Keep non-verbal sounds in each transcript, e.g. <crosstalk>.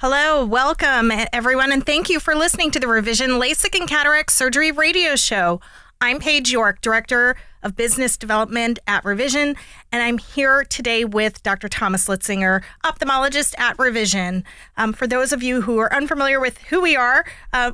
Hello, welcome everyone, and thank you for listening to the Revision LASIK and Cataract Surgery Radio Show. I'm Paige York, Director of Business Development at Revision, and I'm here today with Dr. Thomas Litzinger, ophthalmologist at Revision. Um, for those of you who are unfamiliar with who we are, uh,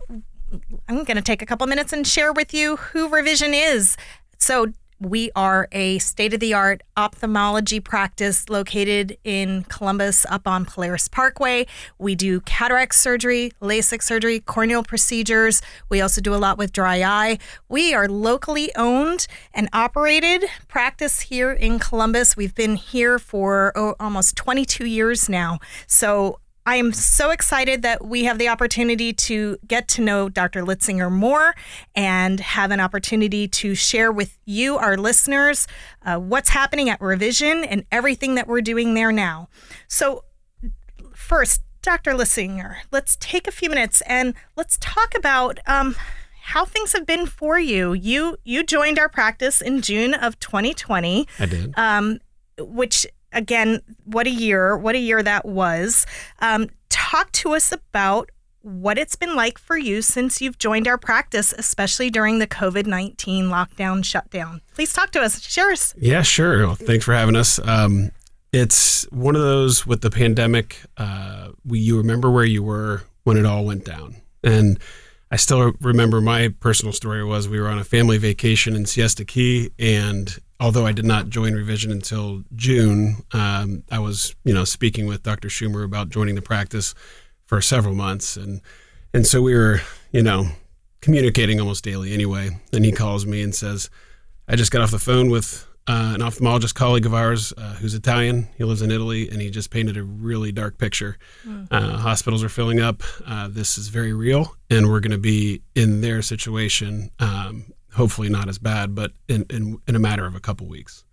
I'm going to take a couple minutes and share with you who Revision is. So, we are a state of the art ophthalmology practice located in Columbus up on Polaris Parkway. We do cataract surgery, LASIK surgery, corneal procedures. We also do a lot with dry eye. We are locally owned and operated practice here in Columbus. We've been here for oh, almost 22 years now. So I am so excited that we have the opportunity to get to know Dr. Litzinger more and have an opportunity to share with you, our listeners, uh, what's happening at Revision and everything that we're doing there now. So, first, Dr. Litzinger, let's take a few minutes and let's talk about um, how things have been for you. You you joined our practice in June of 2020. I did. Um, which again, what a year, what a year that was. Um, talk to us about what it's been like for you since you've joined our practice, especially during the COVID 19 lockdown shutdown. Please talk to us. Share us. Yeah, sure. Well, thanks for having us. Um, it's one of those with the pandemic. Uh, we, you remember where you were when it all went down. And I still remember my personal story was we were on a family vacation in Siesta Key, and although I did not join Revision until June, um, I was you know speaking with Dr. Schumer about joining the practice for several months, and and so we were you know communicating almost daily anyway. And he calls me and says, "I just got off the phone with." Uh, an ophthalmologist colleague of ours uh, who's Italian. He lives in Italy, and he just painted a really dark picture. Mm. Uh, hospitals are filling up. Uh, this is very real, and we're going to be in their situation um, hopefully not as bad, but in, in, in a matter of a couple weeks.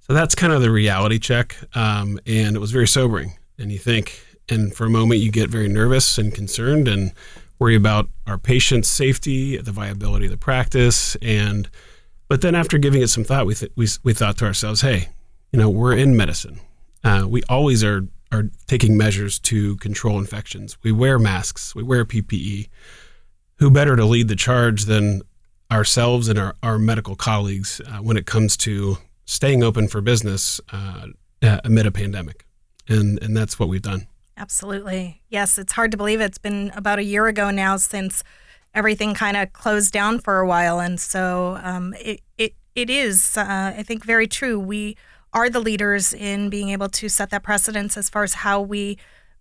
So that's kind of the reality check. Um, and it was very sobering. And you think, and for a moment, you get very nervous and concerned and worry about our patients' safety, the viability of the practice. And, but then after giving it some thought, we, th- we, we thought to ourselves, hey, you know, we're in medicine. Uh, we always are, are taking measures to control infections. We wear masks, we wear PPE. Who better to lead the charge than ourselves and our, our medical colleagues uh, when it comes to staying open for business uh, amid a pandemic. And, and that's what we've done. Absolutely. Yes, it's hard to believe it's been about a year ago now since everything kind of closed down for a while. And so um, it, it, it is, uh, I think, very true. We are the leaders in being able to set that precedence as far as how we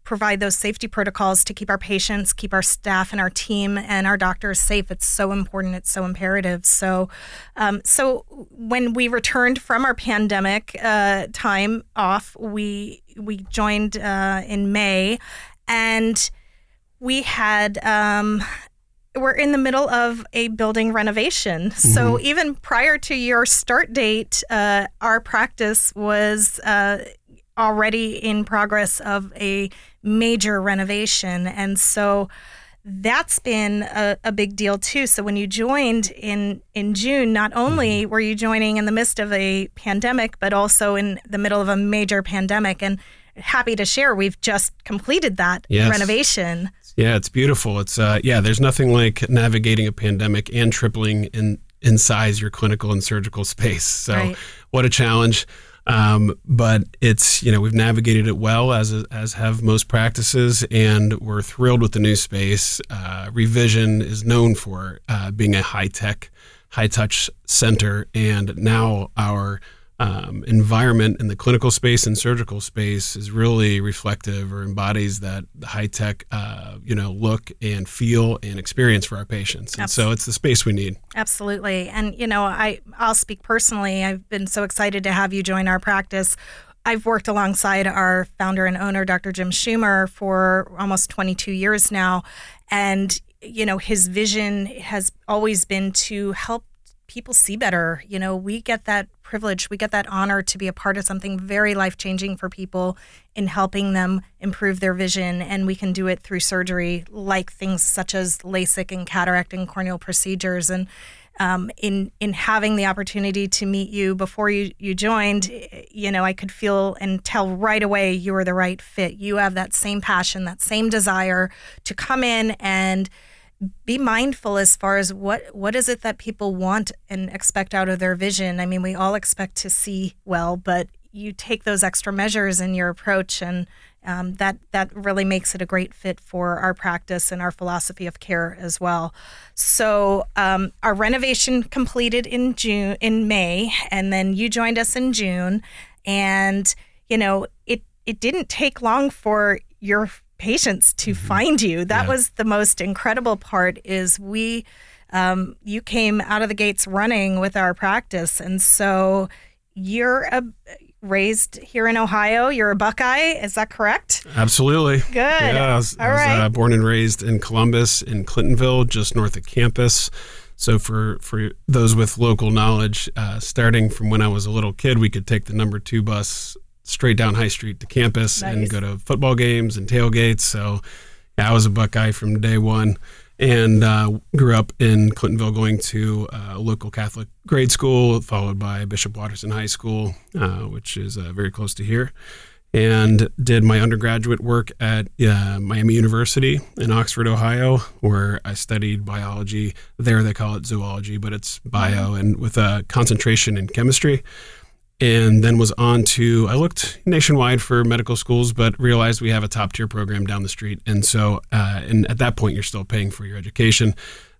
provide those safety protocols to keep our patients, keep our staff and our team and our doctors safe. It's so important. It's so imperative. So, um, so when we returned from our pandemic uh, time off, we we joined uh, in May, and we had. Um, we're in the middle of a building renovation. Mm-hmm. So even prior to your start date, uh, our practice was uh, already in progress of a major renovation. And so that's been a, a, big deal too. So when you joined in in June, not only mm-hmm. were you joining in the midst of a pandemic, but also in the middle of a major pandemic. And happy to share, we've just completed that yes. renovation. Yeah, it's beautiful. It's uh, yeah, there's nothing like navigating a pandemic and tripling in in size your clinical and surgical space. So right. what a challenge. Um, but it's you know we've navigated it well as as have most practices, and we're thrilled with the new space. Uh, Revision is known for uh, being a high tech, high touch center, and now our um, environment in the clinical space and surgical space is really reflective or embodies that high tech, uh, you know, look and feel and experience for our patients. And Absolutely. so it's the space we need. Absolutely. And you know, I I'll speak personally. I've been so excited to have you join our practice. I've worked alongside our founder and owner, Dr. Jim Schumer, for almost 22 years now, and you know, his vision has always been to help people see better. You know, we get that privilege, we get that honor to be a part of something very life changing for people in helping them improve their vision. And we can do it through surgery, like things such as LASIK and cataract and corneal procedures. And um, in in having the opportunity to meet you before you you joined, you know, I could feel and tell right away you were the right fit. You have that same passion, that same desire to come in and be mindful as far as what what is it that people want and expect out of their vision. I mean, we all expect to see well, but you take those extra measures in your approach and um, that that really makes it a great fit for our practice and our philosophy of care as well. So um, our renovation completed in June, in May, and then you joined us in June, and you know it it didn't take long for your patients to mm-hmm. find you. That yeah. was the most incredible part. Is we um, you came out of the gates running with our practice, and so you're a raised here in Ohio. You're a Buckeye, is that correct? Absolutely. Good. Yeah, I was, All I was right. uh, born and raised in Columbus, in Clintonville, just north of campus. So for for those with local knowledge, uh, starting from when I was a little kid, we could take the number two bus straight down High Street to campus nice. and go to football games and tailgates. So yeah, I was a Buckeye from day one and uh, grew up in Clintonville, going to uh, a local Catholic grade school, followed by Bishop Watterson High School, uh, which is uh, very close to here, and did my undergraduate work at uh, Miami University in Oxford, Ohio, where I studied biology. There they call it zoology, but it's bio, and with a concentration in chemistry and then was on to I looked nationwide for medical schools, but realized we have a top tier program down the street, and so uh, and at that point you're still paying for your education,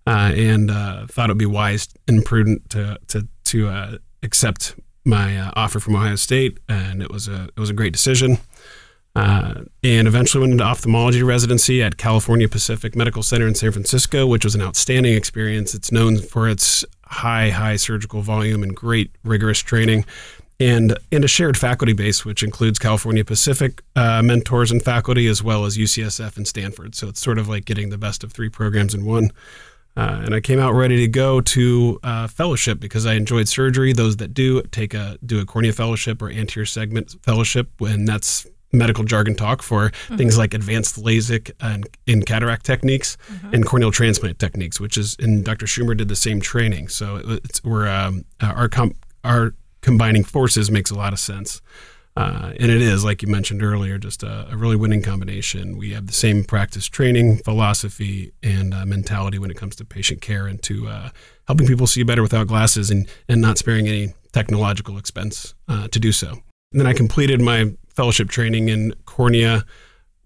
uh, and uh, thought it would be wise and prudent to to to uh, accept my uh, offer from Ohio State, and it was a it was a great decision. Uh, and eventually went into ophthalmology residency at California Pacific Medical Center in San Francisco, which was an outstanding experience. It's known for its high, high surgical volume and great rigorous training and and a shared faculty base, which includes California Pacific uh, mentors and faculty, as well as UCSF and Stanford. So it's sort of like getting the best of three programs in one. Uh, and I came out ready to go to uh, fellowship because I enjoyed surgery. Those that do take a do a cornea fellowship or anterior segment fellowship, and that's medical jargon talk for mm-hmm. things like advanced LASIK and in cataract techniques mm-hmm. and corneal transplant techniques, which is and Dr. Schumer did the same training. So it's, we're um, our comp, our combining forces makes a lot of sense. Uh, and it is, like you mentioned earlier, just a, a, really winning combination. We have the same practice training, philosophy, and uh, mentality when it comes to patient care and to uh, helping people see better without glasses and, and not sparing any technological expense uh, to do so. And then I completed my fellowship training in cornea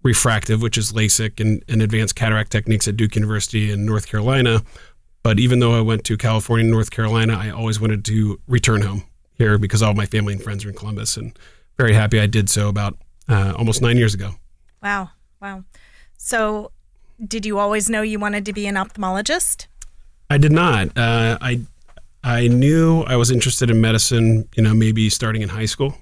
refractive, which is LASIK and, and advanced cataract techniques at Duke University in North Carolina. But even though I went to California and North Carolina, I always wanted to return home here because all my family and friends are in Columbus, and very happy I did so about uh, almost nine years ago. Wow, wow. So, did you always know you wanted to be an ophthalmologist? I did not. Uh, I I knew I was interested in medicine. You know, maybe starting in high school,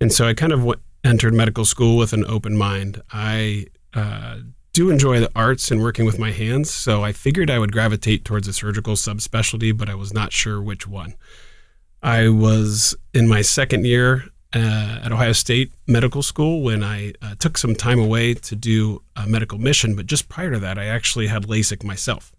and so I kind of w- entered medical school with an open mind. I uh, do enjoy the arts and working with my hands, so I figured I would gravitate towards a surgical subspecialty, but I was not sure which one. I was in my second year uh, at Ohio State Medical School when I uh, took some time away to do a medical mission. But just prior to that, I actually had LASIK myself.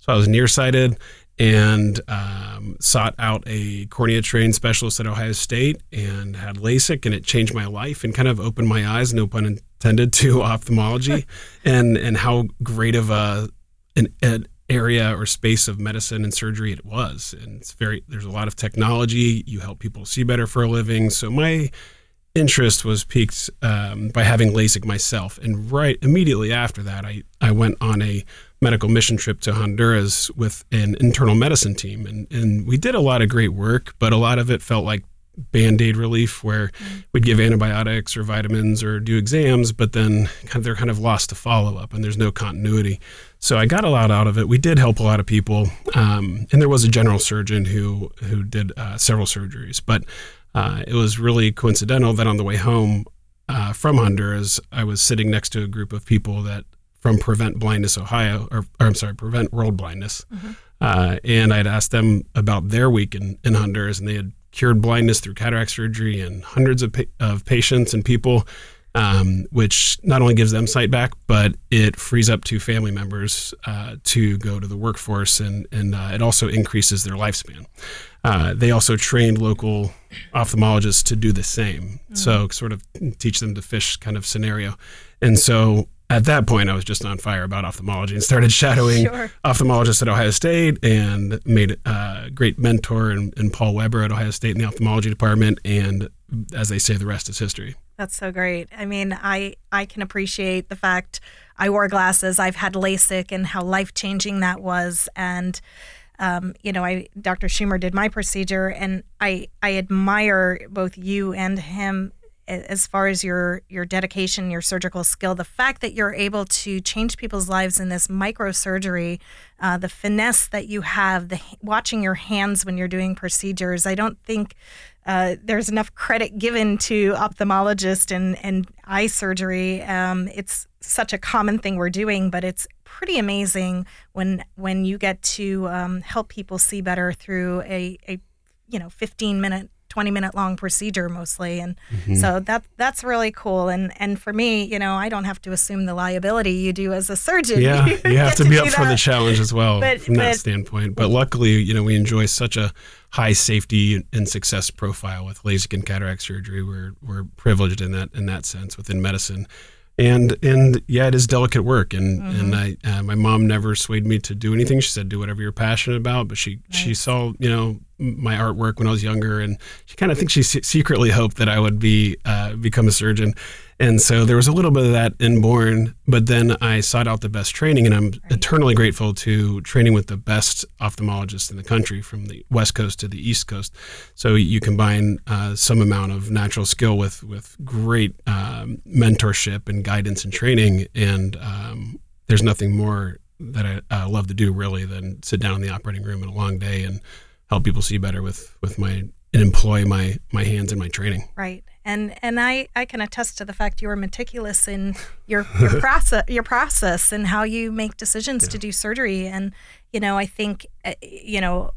So I was nearsighted and um, sought out a cornea trained specialist at Ohio State and had LASIK, and it changed my life and kind of opened my eyes, no pun intended, <laughs> to ophthalmology <laughs> and and how great of a an, an area or space of medicine and surgery it was. And it's very there's a lot of technology. You help people see better for a living. So my interest was piqued um, by having LASIK myself. And right immediately after that I, I went on a medical mission trip to Honduras with an internal medicine team. And, and we did a lot of great work but a lot of it felt like band-aid relief where mm. we'd give antibiotics or vitamins or do exams but then kind of, they're kind of lost to follow-up and there's no continuity so I got a lot out of it. We did help a lot of people, um, and there was a general surgeon who who did uh, several surgeries. But uh, it was really coincidental that on the way home uh, from Honduras, I was sitting next to a group of people that from Prevent Blindness Ohio, or, or I'm sorry, Prevent World Blindness, mm-hmm. Uh, and I'd asked them about their week in, in Honduras, and they had cured blindness through cataract surgery and hundreds of, pa- of patients and people um, which not only gives them sight back, but it frees up two family members uh, to go to the workforce, and and uh, it also increases their lifespan. Uh, they also trained local ophthalmologists to do the same, mm. so sort of teach them to fish kind of scenario, and so at that point, I was just on fire about ophthalmology and started shadowing sure. ophthalmologists at Ohio State and made a great mentor in, in, Paul Weber at Ohio State in the ophthalmology department. And as they say, the rest is history. That's so great. I mean, I I can appreciate the fact I wore glasses. I've had LASIK and how life changing that was. And um, you know, I Dr. Schumer did my procedure, and I I admire both you and him as far as your your dedication, your surgical skill, the fact that you're able to change people's lives in this microsurgery, uh, the finesse that you have, the watching your hands when you're doing procedures. I don't think uh, there's enough credit given to ophthalmologists and and eye surgery. Um, it's such a common thing we're doing, but it's pretty amazing when when you get to um, help people see better through a, a you know 15 minute 20 minute long procedure mostly and mm-hmm. so that that's really cool and and for me you know I don't have to assume the liability you do as a surgeon yeah <laughs> you, have to, to be up for the challenge as well but, from but, that standpoint but luckily you know we enjoy such a high safety and success profile with LASIK and cataract surgery we're we're privileged in that in that sense within medicine and and yeah, it is delicate work, and mm-hmm. and I uh, my mom never swayed me to do anything. She said, "Do whatever you're passionate about." But she nice. she saw you know my artwork when I was younger, and she kind of thinks she secretly hoped that I would be uh, become a surgeon. And so there was a little bit of that inborn, but then I sought out the best training, and I'm right. eternally grateful to training with the best ophthalmologists in the country from the West Coast to the East Coast. So you combine uh, some amount of natural skill with with great um, mentorship and guidance and training, and um, there's nothing more that I uh, love to do really than sit down in the operating room in a long day and help people see better with with my and employ my my hands and my training. Right and and I, I can attest to the fact you are meticulous in your your <laughs> process your process and how you make decisions yeah. to do surgery and you know I think uh, you know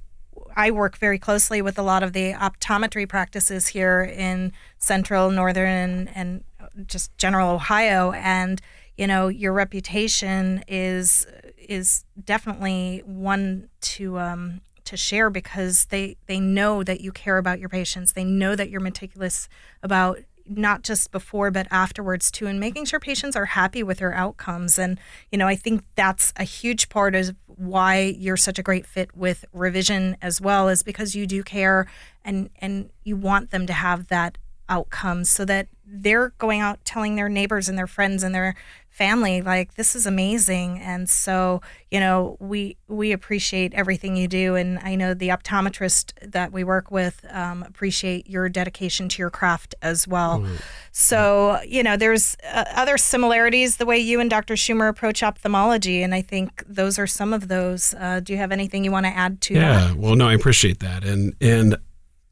I work very closely with a lot of the optometry practices here in central northern and, and just general Ohio and you know your reputation is is definitely one to um, to share because they they know that you care about your patients. They know that you're meticulous about not just before but afterwards too and making sure patients are happy with their outcomes and you know i think that's a huge part of why you're such a great fit with revision as well is because you do care and and you want them to have that outcomes so that they're going out telling their neighbors and their friends and their family like this is amazing. And so you know we we appreciate everything you do. And i know the optometrist that we work with um, appreciate your dedication to your craft as well. Mm-hmm. so you know there's uh, other similarities the way you and dr schumer approach ophthalmology. And i think those are some of those. Uh, do you have anything you want to add to yeah that? well no i appreciate that. And and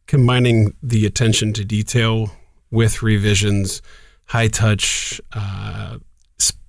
combining the attention to detail with revisions high touch uh,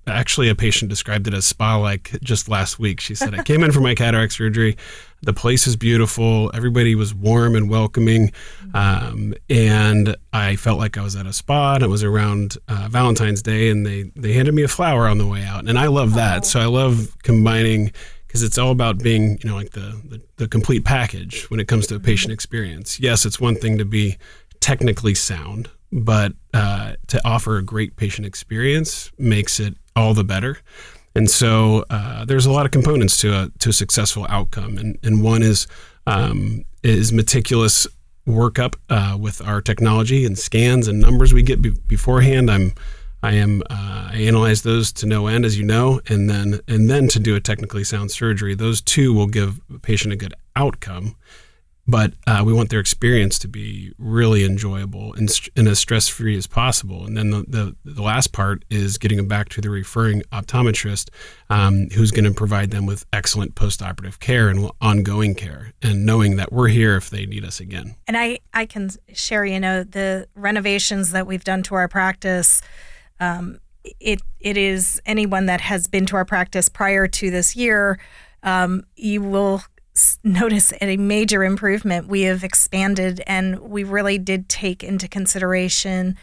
actually a patient described it as spa like just last week. She said i <laughs> came in for my cataract surgery. The place is beautiful. Everybody was warm and welcoming. Um, and i felt like i was at a spa and it was around uh, valentine's day and they they handed me a flower on the way out. And i love that. So i love combining because it's all about being you know like the, the, the complete package when it comes to a patient mm-hmm. experience. Yes it's one thing to be technically sound but uh, to offer a great patient experience makes it all the better. And so uh, there's a lot of components to a to a successful outcome, and and one is um, is meticulous workup uh, with our technology and scans and numbers we get be- beforehand. I'm I am uh, I analyze those to no end, as you know, and then and then to do a technically sound surgery. Those two will give a patient a good outcome but uh, we want their experience to be really enjoyable and, and as stress free as possible. And then the, the, the, last part is getting them back to the referring optometrist um, who's going to provide them with excellent post operative care and ongoing care, and knowing that we're here if they need us again. And I, I can share, you know, the renovations that we've done to our practice. Um, it it is anyone that has been to our practice prior to this year, um, you will notice a major improvement. We have expanded and we really did take into consideration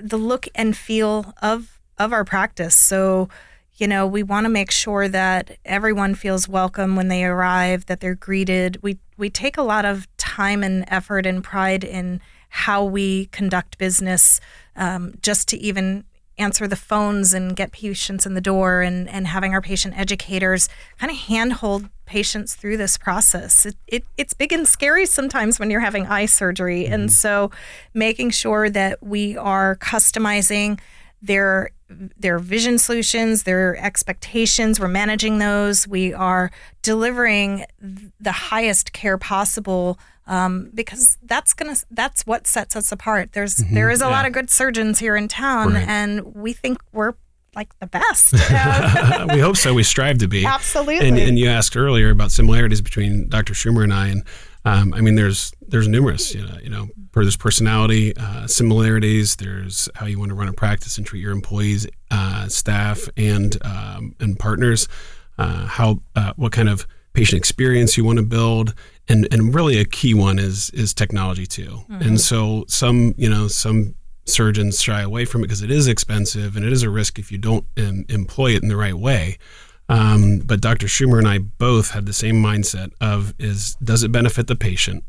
the look and feel of of our practice. So, you know, we want to make sure that everyone feels welcome when they arrive, that they're greeted. We we take a lot of time and effort and pride in how we conduct business, um, just to even answer the phones and get patients in the door and, and having our patient educators kind of handhold patients through this process. It, it, it's big and scary sometimes when you're having eye surgery. Mm-hmm. And so making sure that we are customizing their their vision solutions, their expectations, we're managing those. We are delivering the highest care possible um, because that's gonna that's what sets us apart. There's mm-hmm, there is a yeah. lot of good surgeons here in town, right. and we think we're like the best. <laughs> <laughs> we hope so. We strive to be. Absolutely. And, and, you asked earlier about similarities between Dr. Schumer and I, and um, I mean, there's there's numerous. You know, you know, there's personality uh, similarities. There's how you want to run a practice and treat your employees, uh, staff, and um, and partners. Uh, how uh, what kind of patient experience you want to build and and really a key one is is technology too. Mm-hmm. and so some you know some surgeons shy away from it because it is expensive and it is a risk if you don't um, employ it in the right way. Um, but dr schumer and i both had the same mindset of is does it benefit the patient?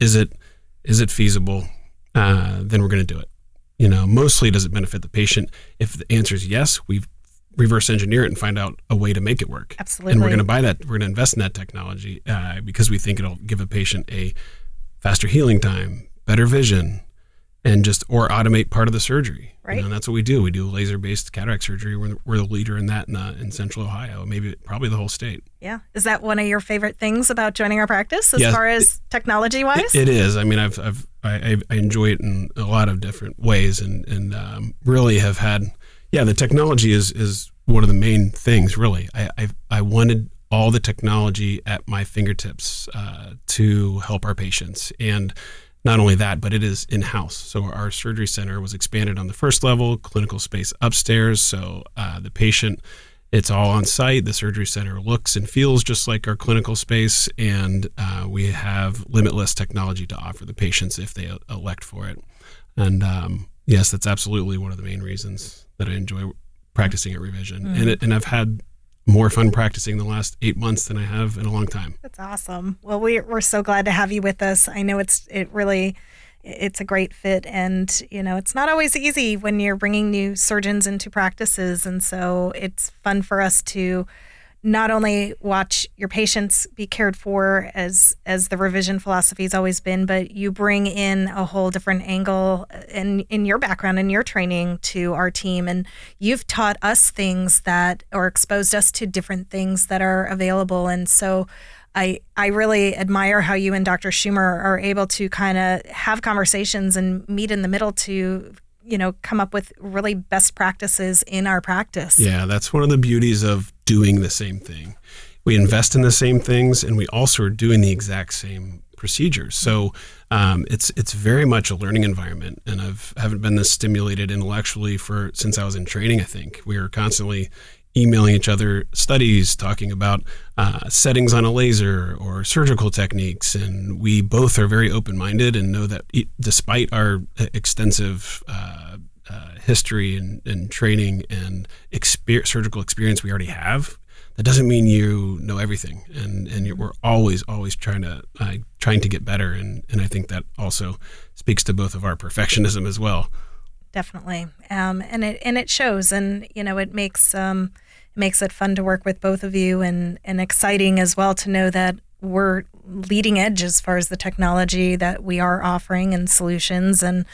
Is it is it feasible? Uh, then we're going to do it. You know mostly does it benefit the patient? If the answer is yes we've reverse engineer it and find out a way to make it work. Absolutely. And we're going to buy that. We're going to invest in that technology uh, because we think it'll give a patient a faster healing time, better vision, and just or automate part of the surgery. Right. You know, and that's what we do. We do laser based cataract surgery. We're, we're the leader in that in, uh, in Central Ohio, maybe probably the whole state. Yeah. Is that one of your favorite things about joining our practice as far as technology wise? It, it is. I mean, I've, I've I, I, enjoy it in a lot of different ways, and and um, really have had yeah, the technology is is one of the main things. Really, I I, I wanted all the technology at my fingertips uh, to help our patients, and not only that, but it is in house. So our surgery center was expanded on the first level, clinical space upstairs. So uh, the patient. It's all on site. The surgery center looks and feels just like our clinical space, and uh, we have limitless technology to offer the patients if they elect for it. And um, yes, that's absolutely one of the main reasons that I enjoy practicing at revision, mm. and it, and I've had more fun practicing the last eight months than I have in a long time. That's awesome. Well, we, we're so glad to have you with us. I know it's it really it's a great fit and you know it's not always easy when you're bringing new surgeons into practices and so it's fun for us to not only watch your patients be cared for as as the revision philosophy has always been, but you bring in a whole different angle in in your background and your training to our team, and you've taught us things that or exposed us to different things that are available, and so. I, I really admire how you and Dr. Schumer are able to kind of have conversations and meet in the middle to you know come up with really best practices in our practice. Yeah, that's one of the beauties of doing the same thing. We invest in the same things, and we also are doing the exact same procedures. So um, it's it's very much a learning environment, and I've haven't been this stimulated intellectually for since I was in training. I think we are constantly emailing each other studies talking about uh, settings on a laser or surgical techniques. And we both are very open minded and know that despite our extensive uh, uh, history and, and, training and surgical experience we already have, that doesn't mean you know everything. And, and we're always, always trying to, uh, trying to get better. And, and I think that also speaks to both of our perfectionism as well definitely um, and it and it shows and you know it makes um, it makes it fun to work with both of you and, and exciting as well to know that we're leading edge as far as the technology that we are offering and solutions and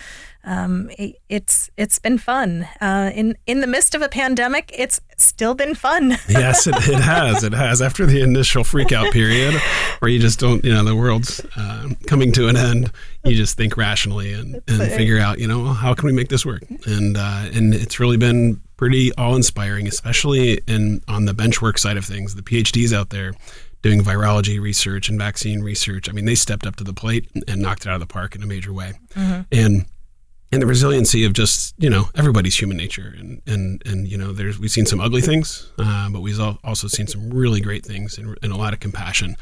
um, it, it's it's been fun uh, in in the midst of a pandemic it's still been fun <laughs> yes it, it has it has after the initial freakout period where you just don't you know the world's uh, coming to an end you just think rationally and, and figure out you know how can we make this work and uh, and it's really been pretty awe-inspiring, especially in on the benchwork side of things. The PhDs out there doing virology research and vaccine research. I mean, they stepped up to the plate and knocked it out of the park in a major way. Mm-hmm. And and the resiliency of just you know everybody's human nature and and and you know there's we've seen some ugly things, uh, but we've also seen some really great things and, and a lot of compassion.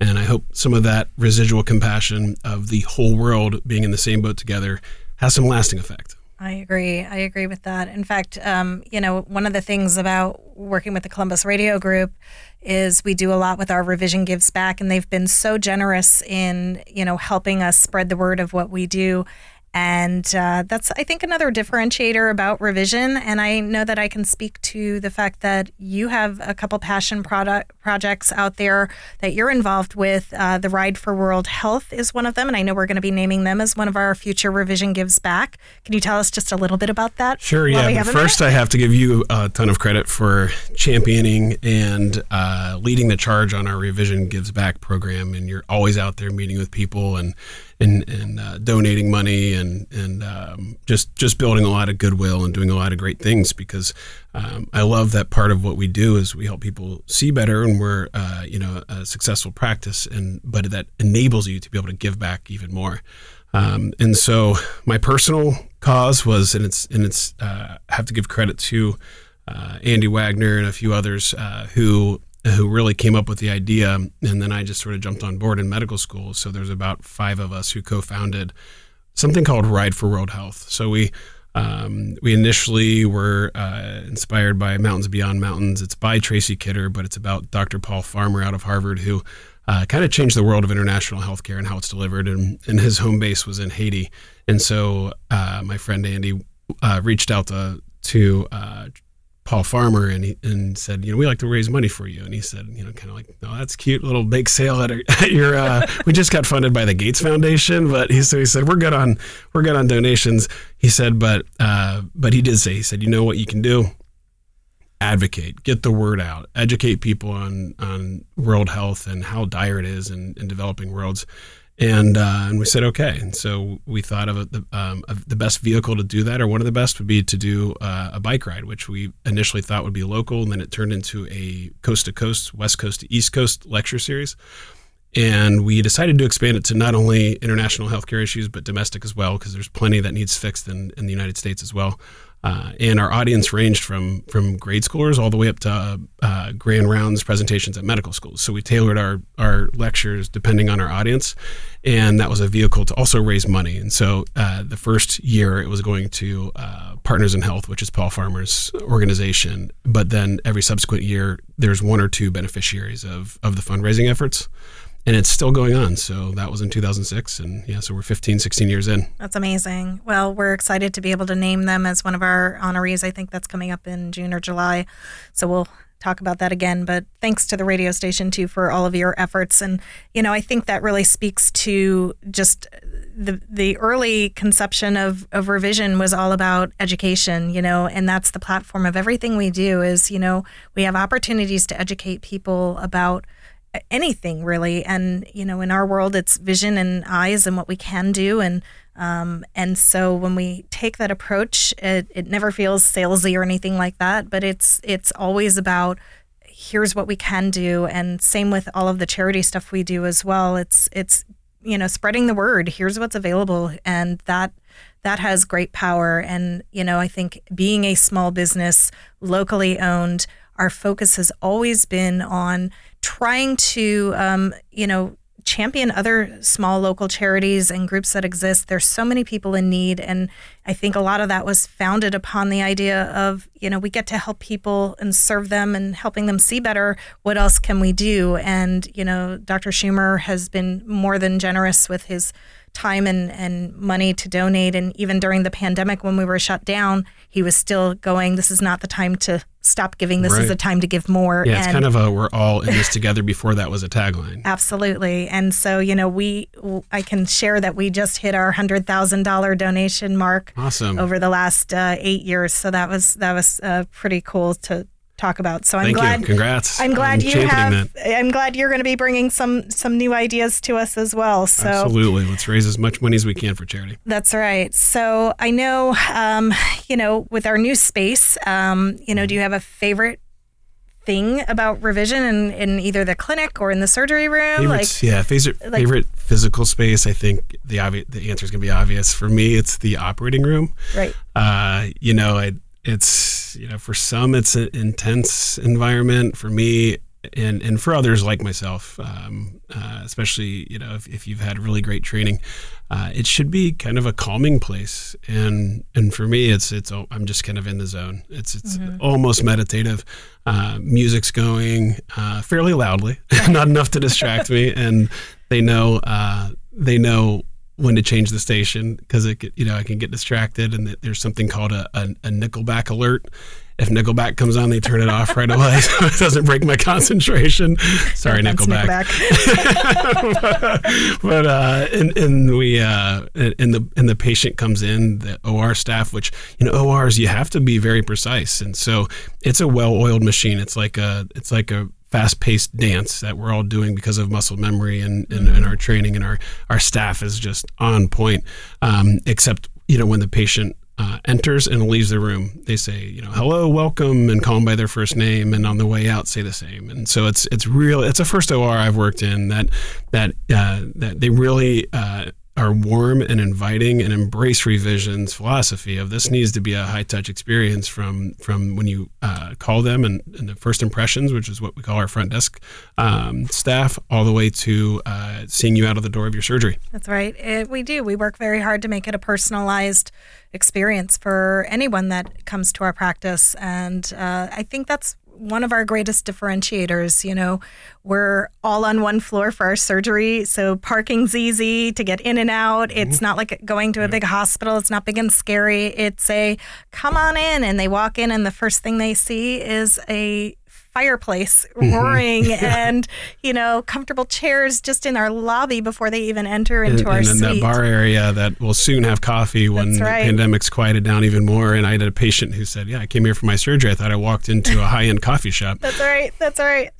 And I hope some of that residual compassion of the whole world being in the same boat together has some lasting effect. I agree. I agree with that. In fact, um, you know, one of the things about working with the Columbus Radio Group is we do a lot with our Revision Gives Back, and they've been so generous in, you know, helping us spread the word of what we do. And uh, that's, I think, another differentiator about revision. And I know that I can speak to the fact that you have a couple passion product projects out there that you're involved with. Uh, the Ride for World Health is one of them. And I know we're going to be naming them as one of our future Revision Gives Back. Can you tell us just a little bit about that? Sure, yeah. first, I have to give you a ton of credit for championing and uh, leading the charge on our Revision Gives Back program. And you're always out there meeting with people and and, and uh, donating money and and um, just just building a lot of goodwill and doing a lot of great things because um, I love that part of what we do is we help people see better and we're uh, you know a successful practice and but that enables you to be able to give back even more. Um, and so my personal cause was and it's and it's uh, I have to give credit to uh, Andy Wagner and a few others uh, who who really came up with the idea. And then I just sort of jumped on board in medical school. So there's about five of us who co founded something called Ride for World Health. So we um, we initially were uh, inspired by Mountains Beyond Mountains. It's by Tracy Kidder, but it's about Dr. Paul Farmer out of Harvard, who uh, kind of changed the world of international healthcare and how it's delivered. And, and his home base was in Haiti. And so uh, my friend Andy uh, reached out to, to uh, Paul Farmer and he and said, you know, we like to raise money for you. And he said, you know, kind of like, no, that's cute little bake sale at, <laughs> at your. Uh, we just got funded by the Gates Foundation, but he so he said we're good on we're good on donations. He said, but uh, but he did say he said, you know what you can do, advocate, get the word out, educate people on on world health and how dire it is in, in developing worlds and uh, and we said okay. And so we thought of, the, um, of the best vehicle to do that, or one of the best, would be to do uh, a bike ride, which we initially thought would be local, and then it turned into a coast to coast, west coast to east coast lecture series. And we decided to expand it to not only international healthcare issues, but domestic as well, because there's plenty that needs fixed in, in the United States as well. Uh, and our audience ranged from from grade schoolers all the way up to uh, grand rounds presentations at medical schools. So we tailored our our lectures depending on our audience, and that was a vehicle to also raise money. And so uh, the first year it was going to uh, Partners in Health, which is Paul Farmer's organization. But then every subsequent year, there's one or two beneficiaries of of the fundraising efforts and it's still going on. So that was in 2006. And yeah, so we're 15, 16 years in. That's amazing. Well, we're excited to be able to name them as one of our honorees. I think that's coming up in June or July. So we'll talk about that again. But thanks to the radio station too for all of your efforts. And, you know, I think that really speaks to just the the early conception of, of revision was all about education, you know, and that's the platform of everything we do is, you know, we have opportunities to educate people about anything really. And you know, in our world, it's vision and eyes and what we can do. And um, and so when we take that approach, it, it never feels salesy or anything like that. But it's it's always about here's what we can do. And same with all of the charity stuff we do as well. It's it's you know spreading the word. Here's what's available, and that that has great power. And you know, I think being a small business, locally owned, our focus has always been on trying to, um, you know, champion other small local charities and groups that exist. There's so many people in need. And I think a lot of that was founded upon the idea of, you know, we get to help people and serve them and helping them see better. What else can we do? And, you know, Dr. Schumer has been more than generous with his time and, and money to donate. And even during the pandemic, when we were shut down, he was still going, This is not the time to stop giving. This right. is a time to give more. Yeah, it's and kind of a we're all in this together before that was a tagline. Absolutely. And so, you know, we, I can share that we just hit our $100,000 donation mark awesome. over the last uh, eight years. So that was, that was uh, pretty cool to, talk about. So I'm Thank glad. You. Congrats. I'm glad you have. That. I'm glad you're going to be bringing some some new ideas to us as well. So absolutely, let's raise as much money as we can for charity. That's right. So I know, um, you know, with our new space, um, you know, do you have a favorite thing about revision in, in either the clinic or in the surgery room? Favorites, like, yeah, favorite, like, favorite physical space. I think the obvious, the answer is going to be obvious for me. It's the operating room. Right. Uh, you know, I it's you know for some it's an intense environment for me and and for others like myself, um, uh, especially you know if, if you've had really great training, uh, it should be kind of a calming place. And and for me, it's it's I'm just kind of in the zone. It's it's mm-hmm. almost meditative. Uh, music's going uh, fairly loudly, <laughs> not enough to distract me, <laughs> and they know uh, they know when to change the station because it you know I can get distracted and there's something called a, a, a Nickelback alert if Nickelback comes on, they turn it off right away <laughs> so it doesn't break my concentration. Sorry, Nickelback. Nickelback. <laughs> but uh, and, and we uh, and the and the patient comes in, the OR staff, which you know ORs you have to be very precise, and so it's a well-oiled machine. It's like a it's like a fast-paced dance that we're all doing because of muscle memory and, and, and our training and our our staff is just on point. Um, except you know when the patient uh, enters and leaves the room, they say, you know, hello, welcome, and call them by their first name, and on the way out, say the same. And so it's it's real. It's a first OR I've worked in that that uh, that they really uh, are warm and inviting and embrace revision's philosophy of this needs to be a high touch experience from from when you uh, call them and, and, the first impressions, which is what we call our front desk um, staff, all the way to uh, seeing you out of the door of your surgery. That's right. It, we do. We work very hard to make it a personalized experience for anyone that comes to our practice, and uh, I think that's one of our greatest differentiators. You know, we're all on one floor for our surgery, so parking's easy to get in and out. It's mm-hmm. not like going to a big hospital. It's not big and scary. It's a come on in, and they walk in, and the first thing they see is a fireplace <laughs> mm-hmm. roaring <laughs> and you know comfortable chairs just in our lobby before they even enter into and, our and suite. And that bar area that will soon have coffee when right. the pandemic's quieted down even more. And I had a patient who said, "Yeah, I came here for my surgery. I thought I walked into a high-end coffee shop." That's right. That's right.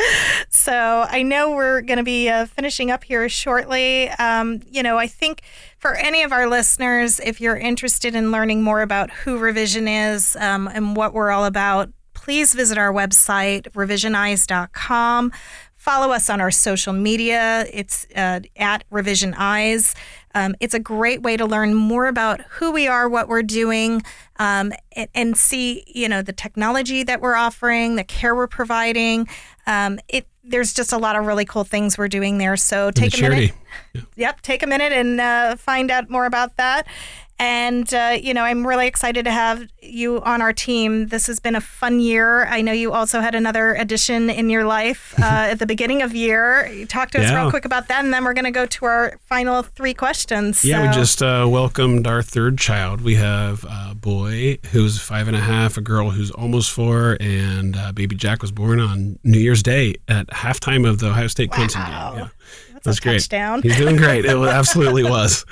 So I know we're going to be uh, finishing up here shortly. Um, you know, I think for any of our listeners, if you're interested in learning more about who Revision is um, and what we're all about, please visit our website, revisioneyes.com. Follow us on our social media. It's uh, at Revision Eyes. Um, it's a great way to learn more about who we are, what we're doing, um, and, and, see, you know, the technology that we're offering, the care we're providing. Um, it there's just a lot of really cool things we're doing there. So take a minute. Yeah. Yep, take a minute and uh, find out more about that. And, uh, you know, I'm really excited to have you on our team. This has been a fun year. I know you also had another addition in your life <laughs> uh, at the beginning of year. Talk to us yeah. real quick about that, and then we're going to go to our final three questions. Yeah, so. we just uh, welcomed our third child. We have a boy who's five and a half, a girl who's almost four, and uh, baby Jack was born on New Year's Day at halftime of the Ohio State wow. Clemson game. Yeah. That's, great. Touchdown. He's doing great. It <laughs> absolutely was.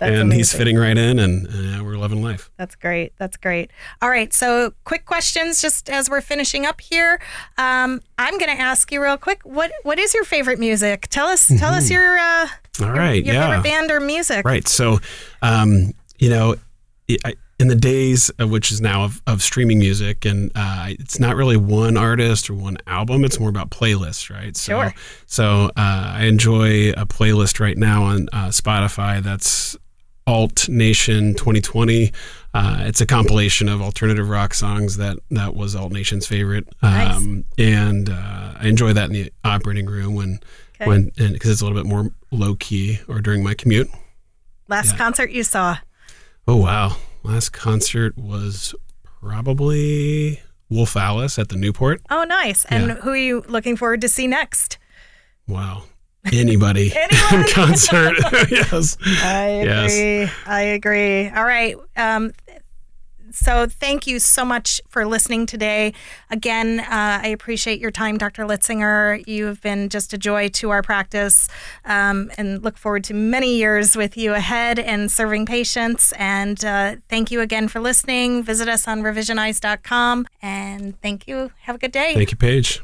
and amazing. he's fitting right in, and uh, we're loving life. That's great. That's great. All right. So, quick questions just as we're finishing up here. Um, I'm going to ask you real quick. What What is your favorite music? Tell us. Tell mm-hmm. us your. Uh, All right. Your, your yeah. favorite band or music. Right. So, um, you know, I, in the days of which is now of, of streaming music and uh, it's not really one artist or one album it's more about playlists right so sure. so uh, i enjoy a playlist right now on uh, spotify that's alt nation 2020 uh, it's a compilation of alternative rock songs that that was alt nation's favorite nice. Um, and uh, i enjoy that in the operating room when okay. when because it's a little bit more low key or during my commute last yeah. concert you saw oh wow last concert was probably Wolf Alice at the Newport. Oh, nice. And yeah. who are you looking forward to see next? Wow. Anybody <laughs> in concert. <laughs> yes. I agree. Yes. I agree. All right. Um, so thank you so much for listening today. Again, uh, I appreciate your time, Dr. Litzinger. You have been just a joy to our practice um, and look forward to many years with you ahead and serving patients. And uh, thank you again for listening. Visit us on revisioneyes.com. And thank you. Have a good day. Thank you, Paige.